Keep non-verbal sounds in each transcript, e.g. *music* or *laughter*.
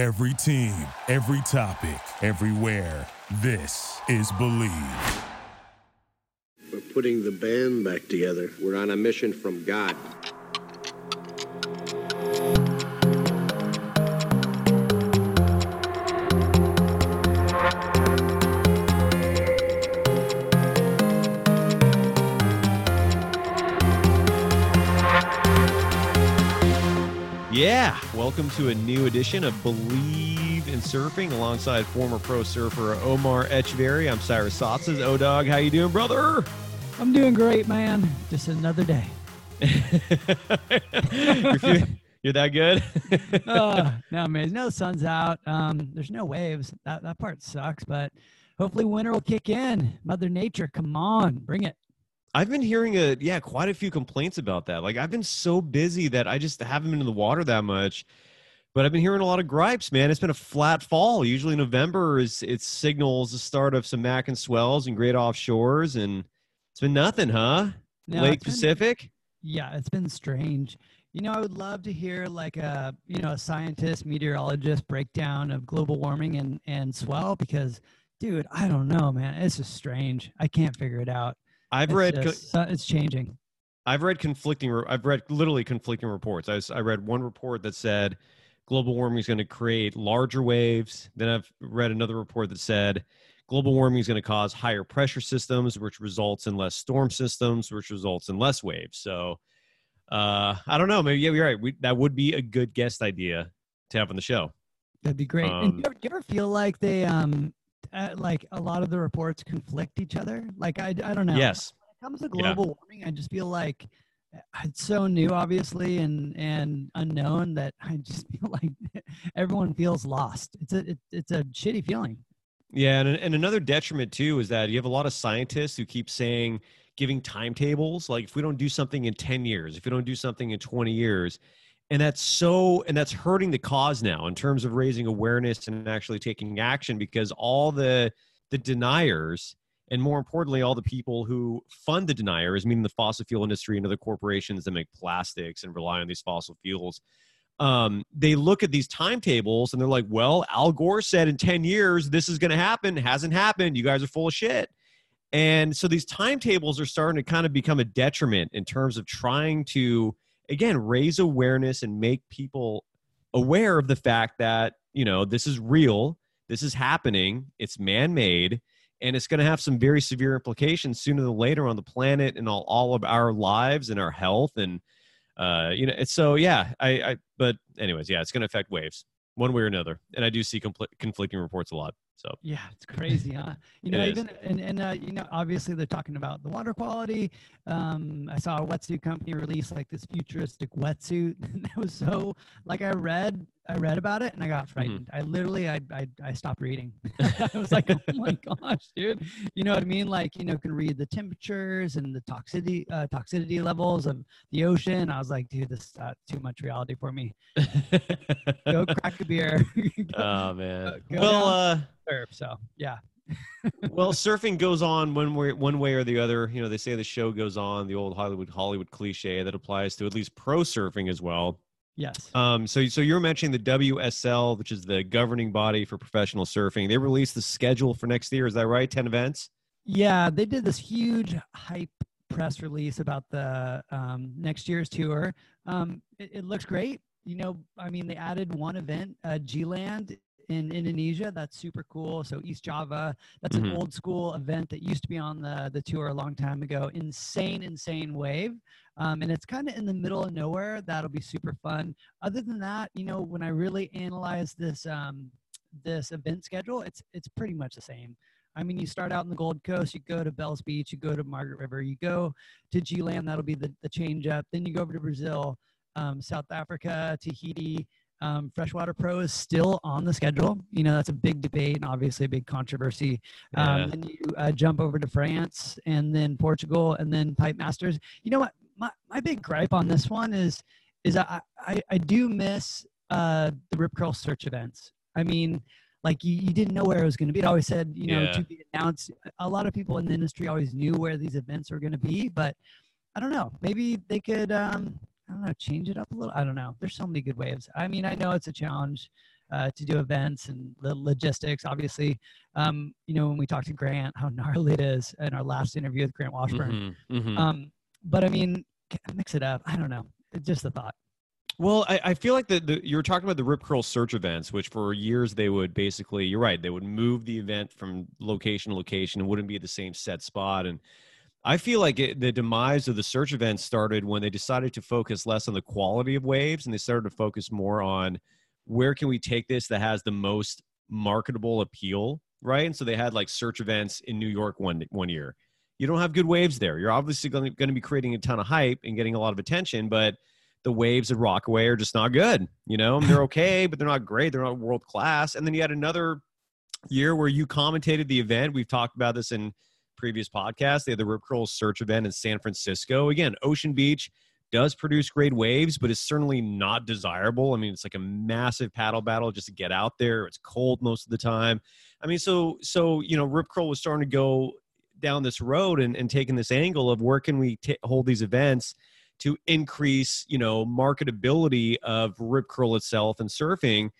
Every team, every topic, everywhere. This is Bleav. We're putting the band back together. We're on a mission from God. Yeah, welcome to a new edition of Bleav in Surfing alongside former pro surfer Omar Etcheverry. I'm Cyrus Saatsaz. O Dog, how you doing, brother? I'm doing great, man. Just another day. *laughs* you're, feeling, you're, that good? *laughs* uh, no, man. No sun's out. Um, there's no waves. That that part sucks, but hopefully winter will kick in. Mother Nature, come on, bring it. I've been hearing a yeah quite a few complaints about that. Like I've been so busy that I just haven't been in the water that much. But I've been hearing a lot of gripes, man. It's been a flat fall. Usually November is it signals the start of some mac and swells and great offshores, and it's been nothing, huh? No, Lake Pacific. Yeah, it's been strange. You know, I would love to hear like a you know a scientist, meteorologist breakdown of global warming and and swell because, dude, I don't know, man. It's just strange. I can't figure it out. I've it's read just, it's changing. I've read conflicting. I've read literally conflicting reports. I, was, I read one report that said global warming is going to create larger waves. Then I've read another report that said global warming is going to cause higher pressure systems, which results in less storm systems, which results in less waves. So uh, I don't know. Maybe yeah, you're right. We, that would be a good guest idea to have on the show. That'd be great. Um, and do you, ever, do you ever feel like they um uh, like a lot of the reports conflict each other. Like I, I don't know. Yes. When it comes to global yeah. warming, I just feel like uh, it's so new, obviously, and and unknown that I just *laughs* feel like everyone feels lost. It's a it, it's a shitty feeling. Yeah, and and another detriment too is that you have a lot of scientists who keep saying giving timetables like if we don't do something in 10 years, if we don't do something in 20 years, and that's so and that's hurting the cause now in terms of raising awareness and actually taking action because all the the deniers and more importantly all the people who fund the deniers meaning the fossil fuel industry and other corporations that make plastics and rely on these fossil fuels um, they look at these timetables and they're like well al gore said in 10 years this is going to happen. Hasn't happened. You guys are full of shit. And so these timetables are starting to kind of become a detriment in terms of trying to again raise awareness and make people aware of the fact that you know this is real this is happening it's man-made and it's going to have some very severe implications sooner than later on the planet and all, all of our lives and our health and uh, you know so yeah I, I but anyways yeah it's going to affect waves one way or another and i do see compl- conflicting reports a lot so yeah, it's crazy, huh? *laughs* You know, even and and uh, you know, obviously they're talking about the water quality. Um, I saw a wetsuit company release like this futuristic wetsuit *laughs* that was so like I read I read about it and I got mm-hmm. frightened. Mm-hmm. I literally I, I I stopped reading. *laughs* *laughs* I was like, oh my gosh, dude. You know what I mean? Like you know, can read the temperatures and the toxicity uh, toxicity levels of the ocean. I was like, dude, this is uh, too much reality for me. *laughs* go crack a beer. go, oh man. Go well, uh, surf. So yeah. well, surfing goes on one way, one way or the other. You know, they say the show goes on. The old Hollywood Hollywood cliche that applies to at least pro surfing as well. Yes. Um. So, so you're mentioning the WSL, which is the governing body for professional surfing. They released the schedule for next year. Is that right? Ten events. Yeah, they did this huge hype press release about the um, next year's tour. Um, it, it, looks great. You know, I mean, they added one event, uh, G Land in Indonesia. That's super cool. So East Java, that's mm-hmm. an old school event that used to be on the the tour a long time ago. Insane, insane wave. Um, and it's kind of in the middle of nowhere. That'll be super fun. Other than that, you know, when I really analyze this um, this event schedule, it's it's pretty much the same. I mean, you start out in the Gold Coast, you go to Bells Beach, you go to Margaret River, you go to G Land, that'll be the, the change up. Then you go over to Brazil, um, South Africa, Tahiti, um, Freshwater Pro is still on the schedule. You know, that's a big debate and obviously a big controversy. Um, yeah. Then you uh, jump over to France and then Portugal and then Pipe Masters. You know what? My, my big gripe on this one is is I, I, I do miss uh, the Rip Curl search events. I mean, like you, you didn't know where it was going to be. It always said, you know, yeah. to be announced. A lot of people in the industry always knew where these events were going to be, but I don't know. Maybe they could um, I don't know, change it up a little. I don't know. There's so many good waves. I mean, I know it's a challenge. uh, to do events and the logistics. Obviously, um, you know when we talked to Grant, how *laughs* gnarly it is in our last interview with Grant Washburn. Mhm, mhm. Um, but I mean, mix it up. I don't know. It's just a thought. Well, I, I feel like the, the you were talking about the Rip Curl search events, which for years they would basically, you're right, they would move the event from location to location and wouldn't be at the same set spot. And I feel like it, the demise of the search events started when they decided to focus less on the quality of waves and they started to focus more on where can we take this that has the most marketable appeal, right? And so they had like search events in New York one one year. You don't have good waves there. You're obviously going to be creating a ton of hype and getting a lot of attention, but the waves at Rockaway are just not good. You know, they're *laughs* okay, but they're not great. They're not world class. And then you had another year where you commentated the event. We've talked about this in previous podcast. They had the Rip Curl Search event in San Francisco. Again, Ocean Beach does produce great waves, but it's certainly not desirable. I mean, it's like a massive paddle battle just to get out there. It's cold most of the time. I mean, so so you know, Rip Curl was starting to go down this road and, and taking this angle of where can we t- hold these events to increase, you know, marketability of Rip Curl itself and surfing.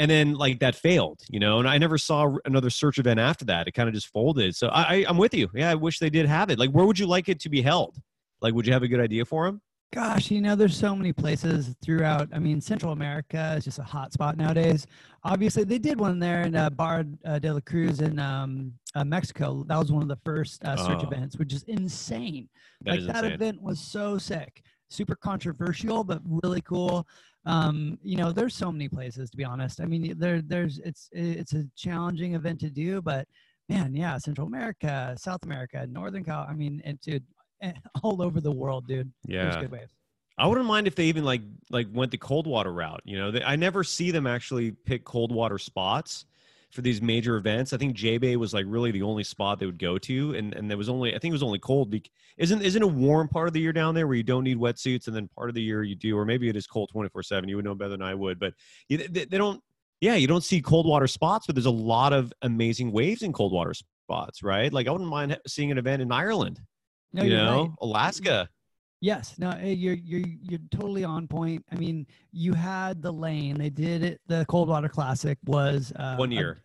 And then like that failed, you know, and I never saw another search event after that. It kind of just folded. So I, I, I'm with you. Yeah, I wish they did have it. Like, where would you like it to be held? Like, would you have a good idea for them? Gosh, you know, there's so many places throughout. I mean, Central America is just a hot spot nowadays. Obviously, they did one there in uh, Barra uh, de la Cruz in um, uh, Mexico. That was one of the first uh, search Oh. events, which is insane. That like is that insane. event was so sick, super controversial, but really cool. Um, you know, there's so many places to be honest. I mean, there, there's it's it's a challenging event to do, but man, yeah, Central America, South America, Northern Cal. I mean, and dude, eh, *laughs* all over the world, dude. There's Yeah. good waves. I wouldn't mind if they even like like went the cold water route. You know, they, I never see them actually pick cold water spots for these major events. I think J Bay was like really the only spot they would go to, and and there was only I think it was only cold. Isn't isn't a warm part of the year down there where you don't need wetsuits, and then part of the year you do, or maybe it is cold twenty four seven. You would know better than I would, but they, they don't. Yeah, you don't see cold water spots, but there's a lot of amazing waves in cold water spots, right? Like I wouldn't mind seeing an event in Ireland. No, you know, right. Alaska. Yes, no, eh, you're you're you're totally on point. I mean, you had the lane. They did it. The Coldwater Classic was uh, One a- year.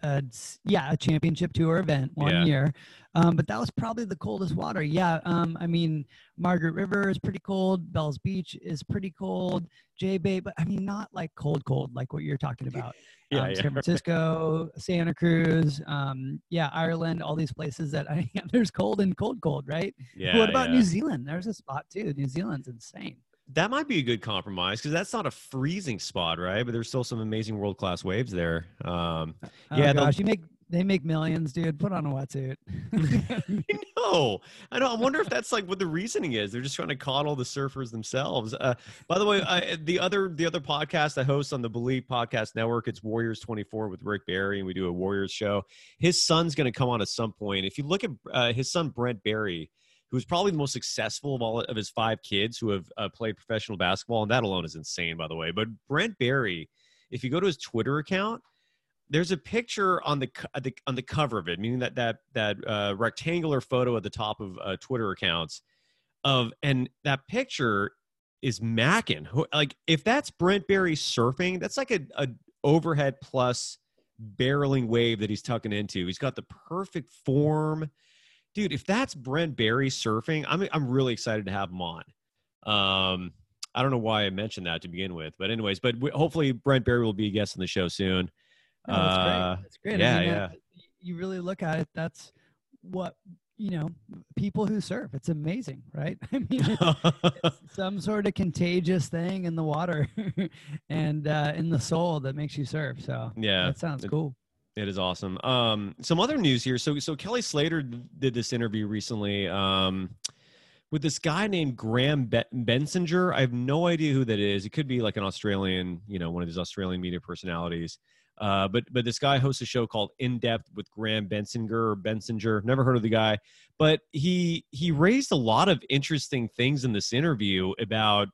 yeah, a championship tour event one Yeah. year. Um, but that was probably the coldest water. Yeah. Um, I mean, Margaret River is pretty cold. Bell's Beach is pretty cold. J Bay, but I mean, not like cold, cold like what you're talking *laughs* about. Yeah, um, yeah. San Francisco, Santa Cruz, um, yeah, Ireland, all these places that *laughs* I there's cold and cold, cold, right? Yeah. what about yeah. New Zealand? There's a spot too. New Zealand's insane. That might be a good compromise because that's not a freezing spot, right? But there's still some amazing world class waves there. Um, Oh, Yeah, the- gosh, you make they make millions, dude. Put on a wetsuit. *laughs* Know. I know. I wonder if that's like what the reasoning is. They're just trying to coddle the surfers themselves. Uh, by the way, I, the other the other podcast I host on the Bleav Podcast Network, it's Warriors Twenty Four with Rick Barry, and we do a Warriors show. His son's going to come on at some point. If you look at uh, his son Brent Barry, who's probably the most successful of all of his five kids who have uh, played professional basketball, and that alone is insane, by the way. But Brent Barry, if you go to his Twitter account, there's a picture on the, the on the cover of it, meaning that that that uh, rectangular photo at the top of uh, Twitter accounts of, and that picture is Mackin. Who- Like if that's Brent Barry surfing, that's like a, a overhead plus barreling wave that he's tucking into. He's got the perfect form, dude. If that's Brent Barry surfing, I'm I'm really excited to have him on. Um, I don't know why I mentioned that to begin with, but anyways, but w- hopefully Brent Barry will be a guest on the show soon. No, that's Uh, great. That's great. yeah, I mean, yeah. that- you really look at it. That's what you know. People who surf, it's amazing, right? *laughs* I mean, it's, it's *laughs* some sort of contagious thing in the water *laughs* and uh, in the soul that makes you surf. So yeah, that sounds it- cool. It is awesome. Um, some other news here. So, so Kelly Slater did this interview recently um, with this guy named Graham Bensinger. I have no idea who that is. It could be like an Australian, you know, one of these Australian media personalities. Uh, but but this guy hosts a show called In Depth with Graham Bensinger or Bensinger. Never heard of the guy, but he he raised a lot of interesting things in this interview about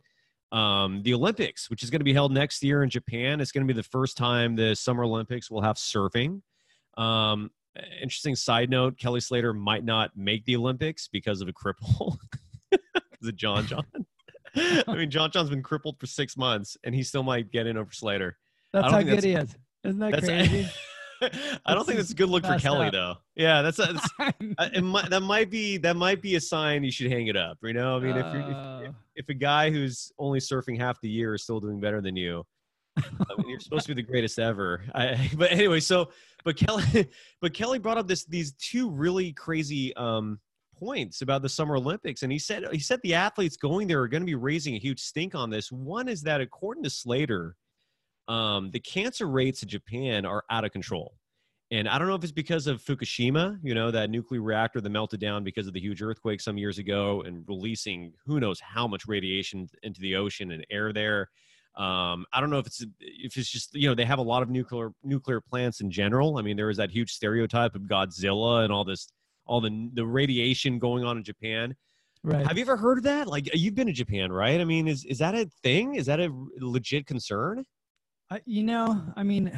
um, the Olympics, which is going to be held next year in Japan. It's going to be the first time the Summer Olympics will have surfing. Um, interesting side note: Kelly Slater might not make the Olympics because of a cripple, *laughs* Is it John John. I mean, John John's been crippled for six months, and he still might get in over Slater. That's how good he is. Isn't that That's crazy? *laughs* I don't think that's a good look for Kelly up. though. Yeah, that's, *laughs* that's uh, it might, that might be that might be a sign you should hang it up. You know, I mean, if you're if, Uh, if a guy who's only surfing half the year is still doing better than you, I mean, you're *laughs* supposed to be the greatest ever. I, but anyway, so but Kelly, but Kelly brought up this these two really crazy um, points about the Summer Olympics, and he said he said the athletes going there are going to be raising a huge stink on this. One is that according to Slater, um, the cancer rates in Japan are out of control. And I don't know if it's because of Fukushima, you know, that nuclear reactor that melted down because of the huge earthquake some years ago and releasing who knows how much radiation into the ocean and air there. Um, I don't know if it's if it's just you know they have a lot of nuclear nuclear plants in general. I mean, there is that huge stereotype of Godzilla and all this all the the radiation going on in Japan. right. Have you ever heard of that? Like you've been to Japan, right? I mean, is is that a thing? Is that a legit concern? I, you know, I mean,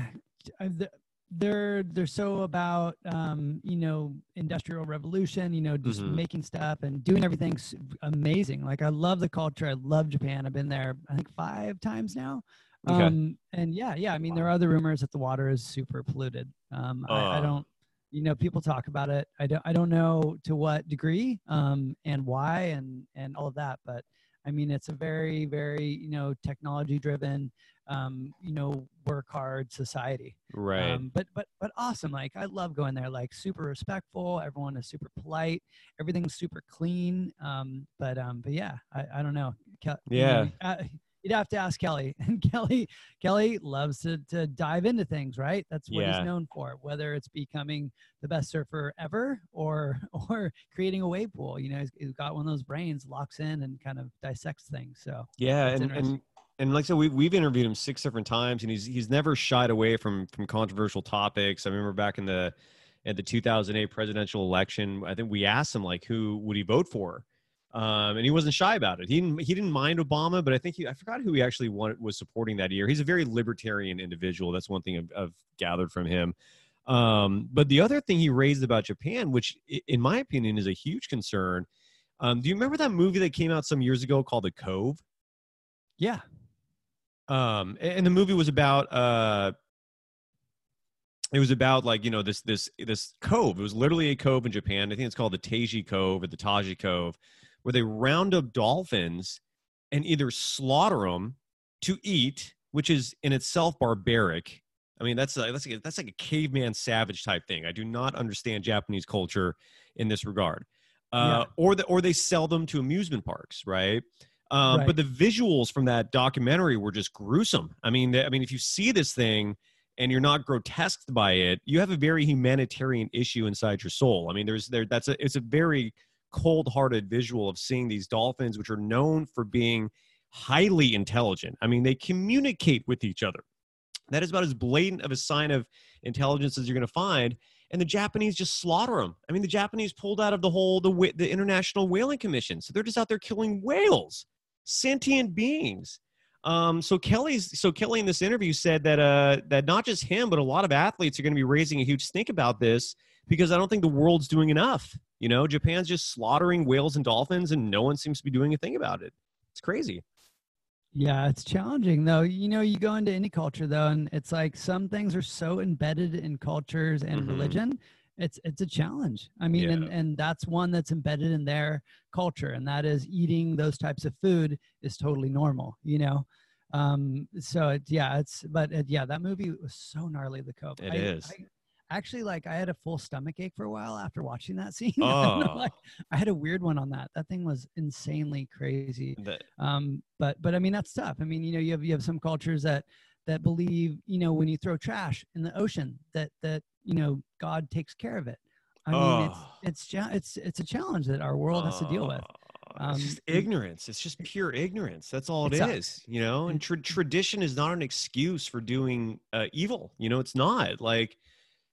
they're they're so about um, you know industrial revolution, you know, just Mhm. making stuff and doing everything amazing. Like I love the culture. I love Japan. I've been there I think five times now. Okay. Um, and yeah, yeah. I mean, there are other rumors that the water is super polluted. Um, I, I Oh. don't. You know, people talk about it. I don't. I don't know to what degree um, and why and and all of that. But I mean, it's a very, very you know technology driven um, you know, work hard society. Right. Um, but but but awesome. Like I love going there. Like super respectful. Everyone is super polite. Everything's super clean. Um, but um, but yeah, I, I don't know. Ke- you know, Yeah. uh, you'd have to ask Kelly. *laughs* And Kelly Kelly loves to to dive into things. Right. That's what Yeah. he's known for. Whether it's becoming the best surfer ever or *laughs* or creating a wave pool. You know, he's, he's got one of those brains, locks in and kind of dissects things. So Yeah, and, and and like I said, we we've interviewed him six different times, and he's he's never shied away from from controversial topics. I remember back in the at the 2008 presidential election, I think we asked him like who would he vote for, um, and he wasn't shy about it. He didn't he didn't mind Obama, but I think he I forgot who he actually wanted, was supporting that year. He's a very libertarian individual. That's one thing I've, I've gathered from him. Um, but the other thing he raised about Japan, which in my opinion is a huge concern. Um, do you remember that movie that came out some years ago called The Cove? yeah, um and the movie was about uh it was about like you know this this this cove. It was literally a cove in japan. I think it's called the teiji cove or the taji cove where they round up dolphins and either slaughter them to eat which is in itself barbaric. I mean that's like, that's like, a- that's like a caveman savage type thing. I do not understand japanese culture in this regard. Uh, or the, or they sell them to amusement parks right um, Right. But the visuals from that documentary were just gruesome. I mean, I mean, if you see this thing and you're not grotesqued by it, you have a very humanitarian issue inside your soul. I mean, there's there that's a it's a very cold-hearted visual of seeing these dolphins, which are known for being highly intelligent. I mean, they communicate with each other. That is about as blatant of a sign of intelligence as you're going to find. And the Japanese just slaughter them. I mean, the Japanese pulled out of the whole the the International Whaling Commission, so they're just out there killing whales, sentient beings. Um, so Kelly's so Kelly in this interview said that uh, that not just him, but a lot of athletes are going to be raising a huge stink about this because I don't think the world's doing enough. You know, Japan's just slaughtering whales and dolphins, and no one seems to be doing a thing about it. It's crazy. Yeah, it's challenging though. You know, you go into any culture though, and it's like some things are so embedded in cultures and Mhm. religion. It's it's a challenge. I mean, and, Yeah. and that's one that's embedded in their culture, and that is eating those types of food is totally normal. You know, um, so it, yeah, it's but it, yeah, that movie was so gnarly. The Cove. It I, is. I, actually, like, I had a full stomach ache for a while after watching that *laughs* scene. I Oh. like, I had a weird one on that. That thing was insanely crazy That- um but but i mean that's tough i mean you know you have you have some cultures that that believe you know when you throw trash in the ocean that that you know god takes care of it i mean it's Oh. it's cha- it's it's a challenge that our world has to deal with Oh, it's just Um, ignorance. It's just pure ignorance. That's all it It is, you know. And tra- tradition is not an excuse for doing uh, evil. You know, it's not like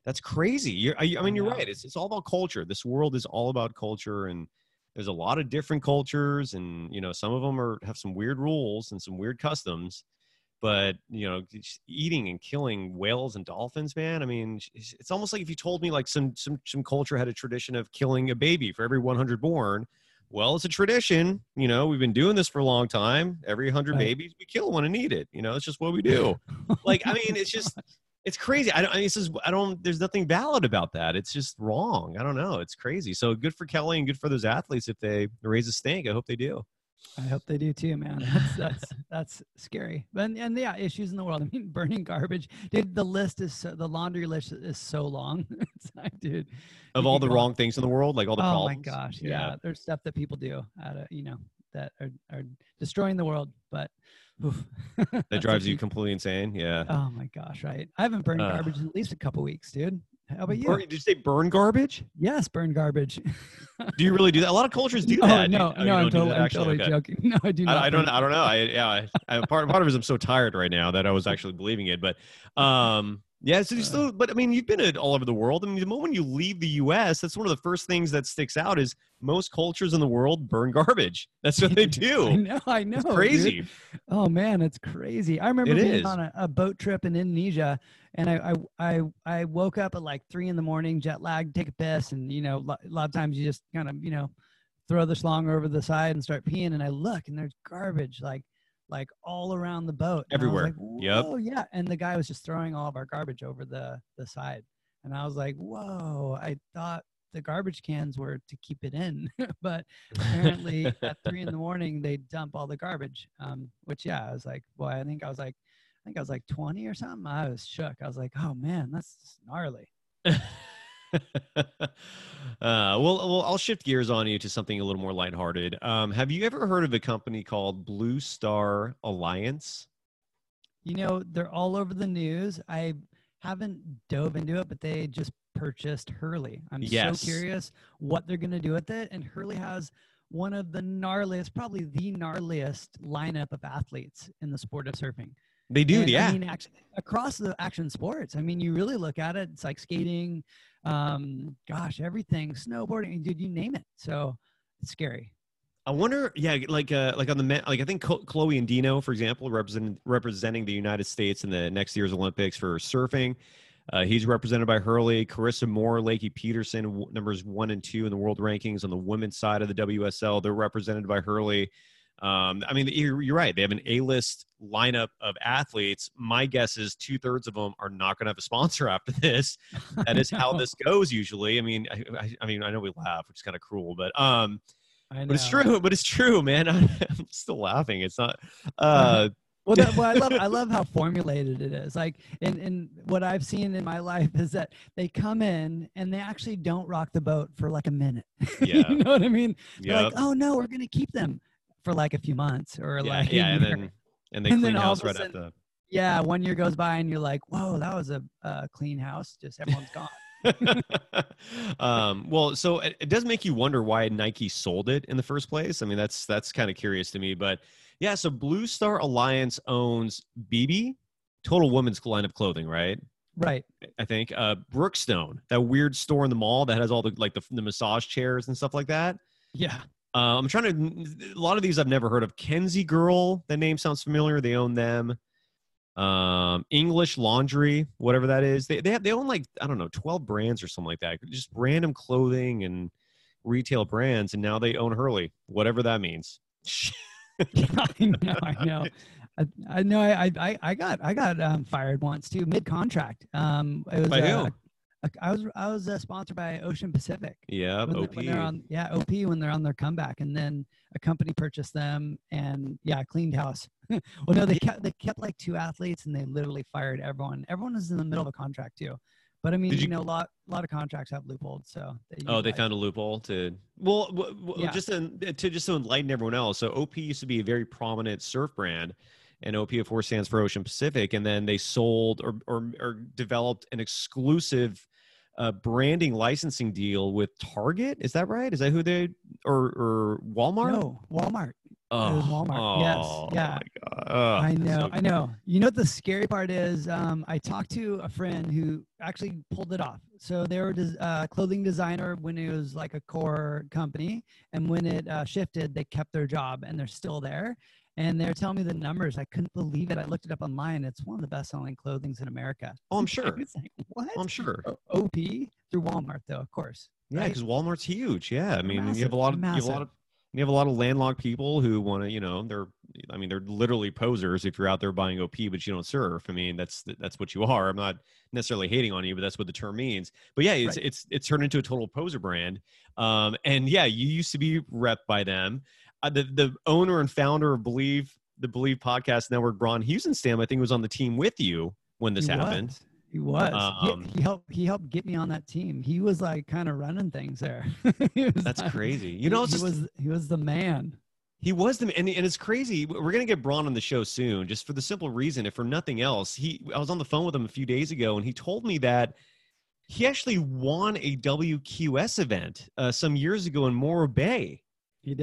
that's crazy. You're, I, I mean, you're right. It's it's all about culture. This world is all about culture, and there's a lot of different cultures, and you know, some of them are have some weird rules and some weird customs. But you know, eating and killing whales and dolphins, man. I mean, it's almost like if you told me like some some some culture had a tradition of killing a baby for every 100 born. Well, it's a tradition. You know, we've been doing this for a long time. Every 100 Right. babies, we kill one and eat it. You know, it's just what we do. *laughs* like, I mean, it's just it's crazy. I don't. I mean, this is. I don't. There's nothing valid about that. It's just wrong. I don't know. It's crazy. So good for Kelly and good for those athletes if they raise a stink. I hope they do. I hope they do too, man. *laughs* That's that's, that's scary. But and yeah, issues in the world. *laughs* I mean, burning garbage, dude. The list is so, the laundry list is so long. *laughs* it's like, dude, Of all the wrong things in the world, like all the oh problems. my gosh, yeah. There's stuff that people do out of you know that are, are destroying the world, but That drives you completely insane. Yeah. Oh my gosh, right? I haven't burned Uh. garbage in at least a couple weeks, dude. How about you? Burn- did you say burn garbage? yes, burn garbage. Do you really do that? A lot of cultures do no, *laughs* that. no, Oh, no. I'm totally, I'm actually? totally Okay. joking. *laughs* No, I do not. I, I don't. I don't know. I yeah. I, I, part part of it is I'm so tired right now that I was actually believing it. But um, *laughs* yeah. So you Uh. still. But I mean, you've been all over the world. I mean, the moment you leave the U.S., that's one of the first things that sticks out is most cultures in the world burn *laughs* garbage. That's what they *laughs* do. I know, I know. It's dude. crazy. Oh man, it's crazy. I remember It being is. on a, a boat trip in Indonesia, and I, I I I woke up at like three in the morning, jet lagged, take a piss, and you know, a lot of times you just kind of you know throw the schlong over the side and start peeing, and I look and there's garbage like like all around the boat, And Everywhere. like, Yep. Whoa, yeah, and the guy was just throwing all of our garbage over the the side, and I was like, whoa, I thought the garbage cans were to keep it in, *laughs* but apparently at three in the *laughs* morning they dump all the garbage. Um, which yeah, I was like, boy, I think I was like, I think I was like 20 or something. I was shook. I was like, oh man, that's gnarly. *laughs* *laughs* uh, well, well, I'll shift gears on you to something a little more lighthearted. Um, have you ever heard of a company called Blue Star Alliance? You know, they're all over the news. I haven't dove into it, but they just purchased Hurley. I'm Yes. so curious what they're gonna do with it. And Hurley has one of the gnarliest, probably the gnarliest lineup of athletes in the sport of surfing. They do, And, yeah. I mean, actually, across the action sports. I mean, you really look at it, it's like skating, um, gosh, everything, snowboarding, dude, you name it. So it's scary. I wonder, yeah, like uh, like on the men, like I think Kolohe Andino, for example, representing representing the United States in the next year's Olympics for surfing. Uh, he's represented by Hurley, Carissa Moore, Lakey Peterson, w- numbers one and two in the world rankings on the women's side of the WSL. They're represented by Hurley. Um, I mean, you're, you're right. They have an A-list lineup of athletes. My guess is two thirds of them are not going to have a sponsor *laughs* after this. That is how this *laughs* goes usually. I mean, I, I, I mean, I know we laugh, which is kind of cruel, but um, I but it's true. But it's true, man. *laughs* I'm still laughing. It's not. Uh, Well, that, well, I love I love how formulated it is. Like, and in what I've seen in my life is that they come in and they actually don't rock the boat for like a minute. Yeah. you know what I mean? They're yeah, like, oh no, we're gonna keep them for like a few months or yeah, like a yeah, and year." *laughs* then and they And clean then all house of a right sudden- after. yeah, one year goes by and you're like, whoa, that was a, a clean house. Just everyone's gone. *laughs* um, well, so it, it does make you wonder why Nike sold it in the first place. I mean, that's that's kind of curious to me. But yeah, so Blue Star Alliance owns BB, Total Women's line of clothing, right? Right. I think uh, Brookstone, that weird store in the mall that has all the like the, the massage chairs and stuff like that. Yeah. Uh, I'm trying to. A lot of these I've never heard of. Kensie Girl, that name sounds familiar. They own them. Um, English Laundry, whatever that is. They they have they own like I don't know, 12 brands or something like that. Just random clothing and retail brands, and now they own Hurley, whatever that means. *laughs* I know. I know. I, I know. I, I I got I got um, fired once too mid contract. Um, it was By who? uh, I was I was uh, sponsored by Ocean Pacific. yeah, they- OP. when they're on yeah op when they're on their comeback and then a company purchased them and yeah cleaned house *laughs* well no they kept they kept like two athletes and they literally fired everyone everyone was in the middle of a contract too but i mean you, you- know a lot a lot of contracts have loopholes so Oh, they found a loophole to well, w- w- Yeah. just to, to just to enlighten everyone else. So OP used to be a very prominent surf brand, and OP of stands for Ocean Pacific, and then they sold or or, or developed an exclusive uh, branding licensing deal with Target. Is that right? Is that who they or or Walmart? no walmart oh, was Walmart. Yes, oh yeah. my God. Ugh, I know, so- I know. You know what the scary part is? Um, I talked to a friend who actually pulled it off. So they were a uh, clothing designer when it was like a core company, and when it uh, shifted, they kept their job and they're still there. And they're telling me the numbers. I couldn't believe it. I looked it up online. It's one of the best-selling clothings in America. Oh, I'm *laughs* sure. like, what? I'm sure. OP through Walmart, though, of course. Yeah, right? because Walmart's huge. Yeah, I mean, you have a lot of you have a lot of You have a lot of landlocked people who want to, you know, they're, I mean, they're literally posers if you're out there buying OP, but you don't surf. I mean, that's that's what you are. I'm not necessarily hating on you, but that's what the term means. But yeah, it's Right. it's it's turned into a total poser brand. Um, and yeah, you used to be rep by them. Uh, the the owner and founder of Bleav the Bleav Podcast Network, Braun Houston, I think was on the team with you when this He happened. was. He was. He- Um, he, helped. He helped get me on that team. He was like kind of running things there. *laughs* That's like- crazy. You know, he just was he was the man. He was the and, and it's crazy. We're gonna get Braun on the show soon, just for the simple reason, if for nothing else. He I was on the phone with him a few days ago, and he told me that he actually won a WQS event uh, some years ago in Morro Bay.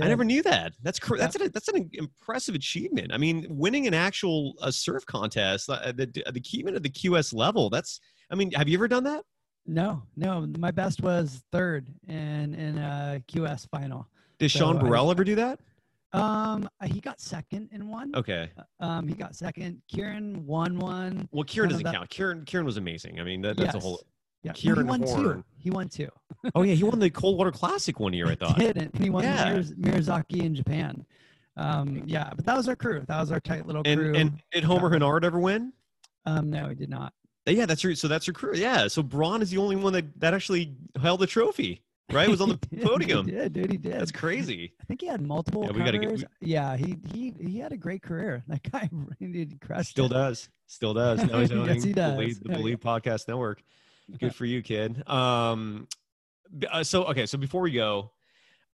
I never knew that. That's cr- that's an, that's an impressive achievement. I mean, winning an actual uh, surf contest, uh, the the achievement at the QS level. That's. I mean, have you ever done that? No, no. My best was third in in a QS final. Did So Sean I- Burrell ever do that? Um, he got second in one. Okay. Um, he got second. Kieran won one. Well, Kieran doesn't count. Kieran Kieran was amazing. I mean, that, that's a whole. Yeah, Kieran he won Horn. two. He won two. Oh yeah, he won the Coldwater Classic one year. I thought. He did and he won Yeah. Miraz- Miyazaki in Japan. Um, yeah, but that was our crew. That was our tight little crew. and did Homer Yeah. Hennard ever win? um, no, he did not. Yeah, that's your. So that's your crew. Yeah. So Braun is the only one that that actually held the trophy. Right, was on *laughs* the He did, podium. He did, dude. He did. That's crazy. I think he had multiple Yeah, we gotta get- covers. yeah, he he he had a great career. *laughs* That guy really crushed Still it. does. Still does. Now he's *laughs* Yes, owning he does. Bleav, the Oh, yeah. Bleav Podcast Network. Good for you, kid. Um, uh, so okay, so before we go,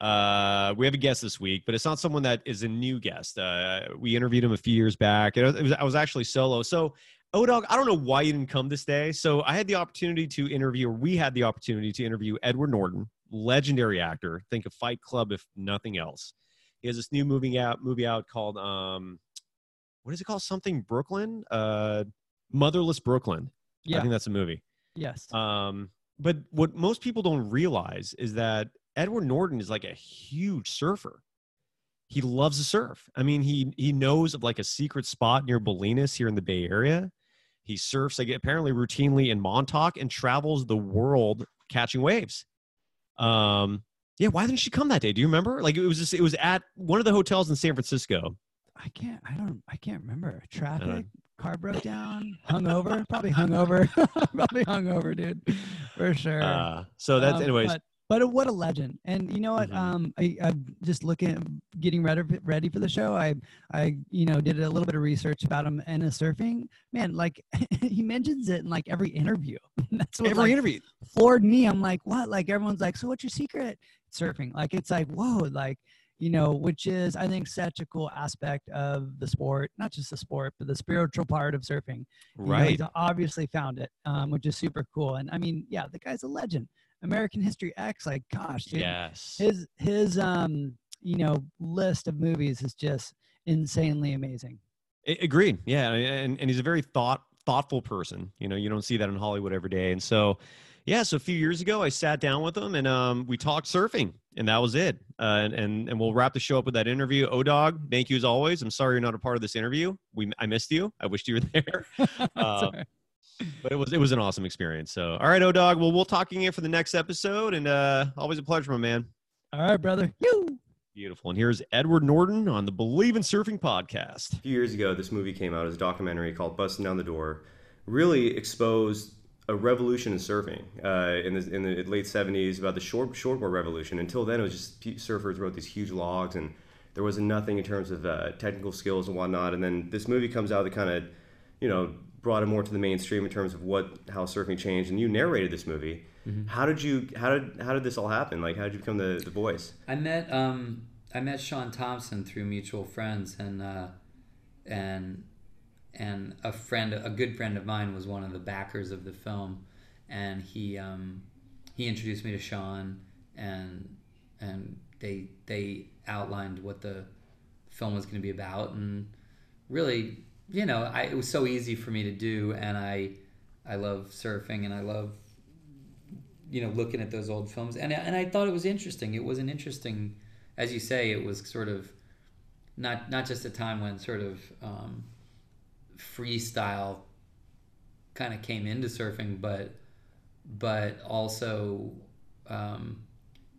uh, we have a guest this week, but it's not someone that is a new guest. Uh, we interviewed him a few years back. It was, it was I was actually solo. So, Odog, I don't know why you didn't come this day. So I had the opportunity to interview, or we had the opportunity to interview Edward Norton, legendary actor. Think of Fight Club, if nothing else. He has this new movie out movie out called um, what is it called? Something Brooklyn, uh, Motherless Brooklyn. Yeah. I think that's a movie. Yes. Um, but what most people don't realize is that Edward Norton is like a huge surfer. He loves to surf. I mean, he he knows of like a secret spot near Bolinas here in the Bay Area. He surfs like apparently routinely in Montauk and travels the world catching waves. Um, yeah, why didn't she come that day? Do you remember? Like it was just it was at one of the hotels in San Francisco. I can't. I don't. I can't remember. Traffic. Car broke down. Hungover. Probably hungover. *laughs* Probably hungover, dude. For sure. Uh, so that's Um, anyways. But, but what a legend! And you know what? Mhm. Um, I, I'm just looking, getting ready ready for the show. I, I, you know, did a little bit of research about him and his surfing. Man, like *laughs* he mentions it in like every interview. *laughs* That's what Every like, interview, floored me. I'm like, what? Like everyone's like, so what's your secret? Surfing. Like it's like, whoa, like you know, which is I think such a cool aspect of the sport, not just the sport, but the spiritual part of surfing. You know, right? he's obviously found it, um, which is super cool. And I mean, yeah, the guy's a legend. American History X, like, gosh, dude, yes. his his um, you know, list of movies is just insanely amazing. A- Agreed. Yeah, and and he's a very thought thoughtful person. You know, you don't see that in Hollywood every day. And so, yeah, so a few years ago, I sat down with him and um, we talked surfing, and that was it. Uh, and, and and we'll wrap the show up with that interview. Odog, thank you as always. I'm sorry you're not a part of this interview. We I missed you. I wished you were *laughs* there. *laughs* Uh, but it was it was an awesome experience. So, all right, Odog. Well, we'll talk again for the next episode, and uh, always a pleasure, my man. All right, brother. You. Beautiful. And here's Edward Norton on the Bleav in Surfing podcast. A few years ago, this movie came out as a documentary called Busting Down the Door. Really exposed a revolution in surfing uh, in, the, in the late 70s about the short shortboard revolution. Until then, it was just surfers wrote these huge logs, and there was nothing in terms of uh, technical skills and whatnot. And then this movie comes out that kind of, you know, brought it more to the mainstream in terms of what how surfing changed. And you narrated this movie. How did you how did how did this all happen? Like, how did you become the, the voice? I met um, I met Shaun Tomson through mutual friends, and uh, and and a friend, a good friend of mine, was one of the backers of the film, and he um, he introduced me to Shaun, and and they they outlined what the film was going to be about, and really, you know, I, it was so easy for me to do, and I I love surfing, and I love you know looking at those old films and and I thought it was interesting. It was an interesting as you say it was sort of not not just a time when sort of um, freestyle kind of came into surfing but but also um,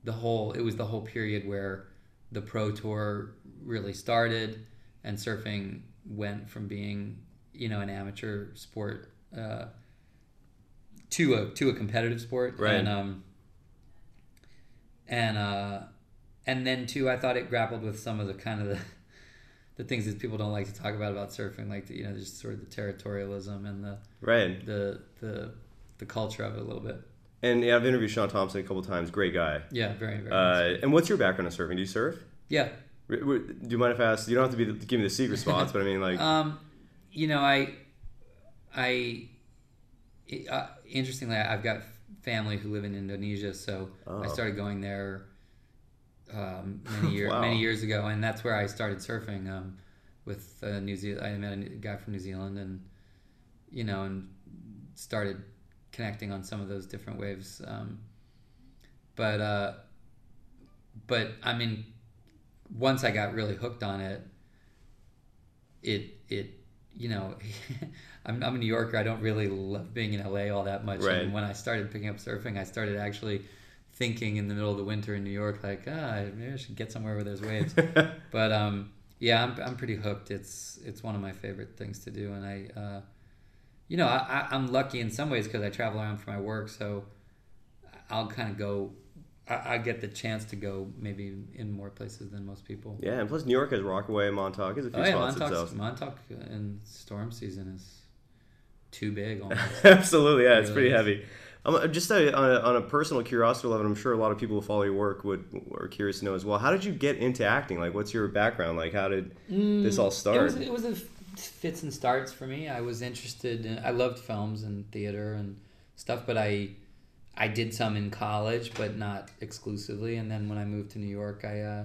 the whole it was the whole period where the pro tour really started, and surfing went from being you know an amateur sport uh, to a to a competitive sport. Right. And um, and uh, and then too, I thought it grappled with some of the kind of the the things that people don't like to talk about about surfing, like the, you know, just sort of the territorialism and the Right. the the the culture of it a little bit. And yeah, I've interviewed Shaun Tomson a couple times. Great guy. Yeah, very very. Uh, and what's your background in surfing? Do you surf? yeah. Do you mind if I ask? You don't have to be give me the secret *laughs* spots, but I mean, like, Um, you know, I, I, uh, interestingly, I've got family who live in Indonesia, so I Oh. started going there um, *laughs* many years Wow. many years ago, and that's where I started surfing um, with uh, New Zealand. I met a guy from New Zealand, and you know, and started connecting on some of those different waves. Um, but uh, but I mean, once I got really hooked on it, it it you know *laughs* I'm, I'm a New Yorker. I don't really love being in LA all that much. Right. And when I started picking up surfing, I started actually thinking in the middle of the winter in New York, like, ah, maybe I should get somewhere where there's waves. *laughs* but um, yeah, I'm, I'm pretty hooked. It's it's one of my favorite things to do, and I, uh, you know, I, I'm lucky in some ways because I travel around for my work, so I'll kind of go. I, I get the chance to go maybe in more places than most people. yeah. And plus, New York has Rockaway, Montauk, has a few Oh yeah, spots Montauk's. Montauk in storm season is too big almost. *laughs* Absolutely, yeah, it's Really pretty is. heavy. Um, just a, on, a, on a personal curiosity level, I'm sure a lot of people who follow your work would are curious to know as well. How did you get into acting? Like, what's your background? Like, how did this all It start? was, it was a fits and starts for me. I was interested in. I loved films and theater and stuff, but I I did some in college, but not exclusively. And then when I moved to New York, I uh,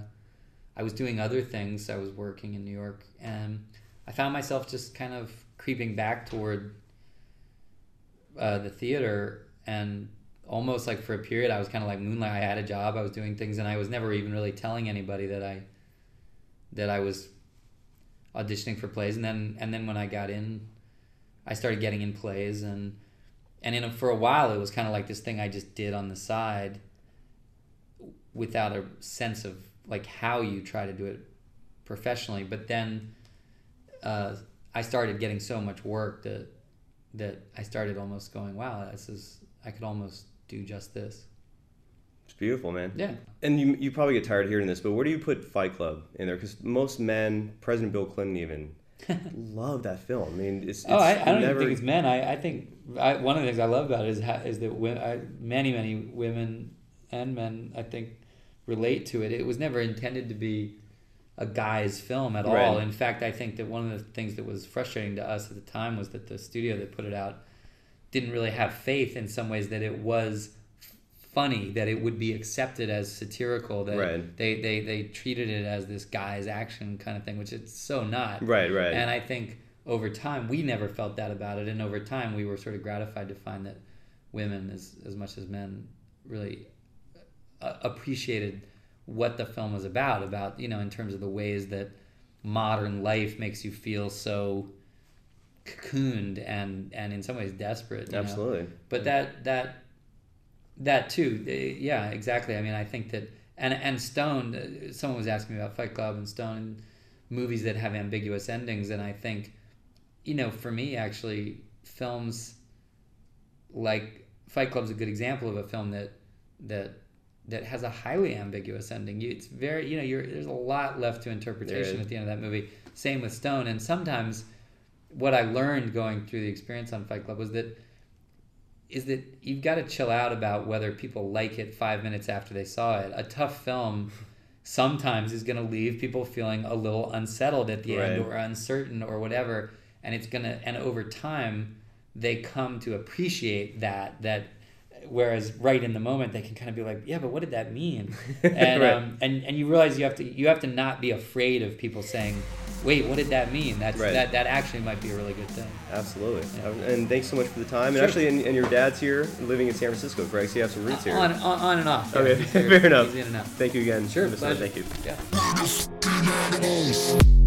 I was doing other things. I was working in New York, and I found myself just kind of creeping back toward uh, the theater and almost like for a period I was kind of like moonlight. I had a job. I was doing things and I was never even really telling anybody that I that I was auditioning for plays. And then and then when I got in I started getting in plays and and in a, for a while it was kind of like this thing I just did on the side without a sense of like how you try to do it professionally. But then uh, I started getting so much work that that I started almost going wow this is I could almost do just this It's beautiful, man. yeah And you, you probably get tired of hearing this, but where do you put Fight Club in there? Because most men, President Bill Clinton even, *laughs* love that film. I mean, it's, oh, it's Oh, I, I don't never, even think it's men. I, I think I, one of the things I love about it is ha- is that when, I, many many women and men I think relate to it. It was never intended to be a guy's film at all. In fact, I think that one of the things that was frustrating to us at the time was that the studio that put it out didn't really have faith in some ways that it was funny that it would be accepted as satirical that Right. they, they they treated it as this guy's action kind of thing which it's so not Right, right. and I think over time, we never felt that about it. And over time, we were sort of gratified to find that women, as, as much as men, really uh, appreciated what the film was about, about, you know, in terms of the ways that modern life makes you feel so cocooned and, and in some ways desperate. you know? Absolutely. but that that that too eh, yeah exactly i mean i think that and and stone uh, someone was asking me about fight club and stone and movies that have ambiguous endings and i think you know for me actually films like fight club's a good example of a film that that that has a highly ambiguous ending you, it's very you know you're, there's a lot left to interpretation at the end of that movie same with stone and sometimes what i learned going through the experience on fight club was that is that you've got to chill out about whether people like it five minutes after they saw it. A tough film *laughs* sometimes is going to leave people feeling a little unsettled at the end or uncertain or whatever, and it's gonna and over time they come to appreciate that that. Whereas right in the moment they can kind of be like, yeah, but what did that mean? *laughs* And Right. um, and and you realize you have to you have to not be afraid of people saying, wait, what did that mean? That's Right. that that actually might be a really good thing. Absolutely. Yeah. Um, And thanks so much for the time. Sure. And actually, and, and your dad's here, living in San Francisco, correct? So you have some roots here. On, on, on and off. Okay, He's *laughs* here. fair enough. He's in and out. Thank you again. Sure, Mr. Thank you. Yeah.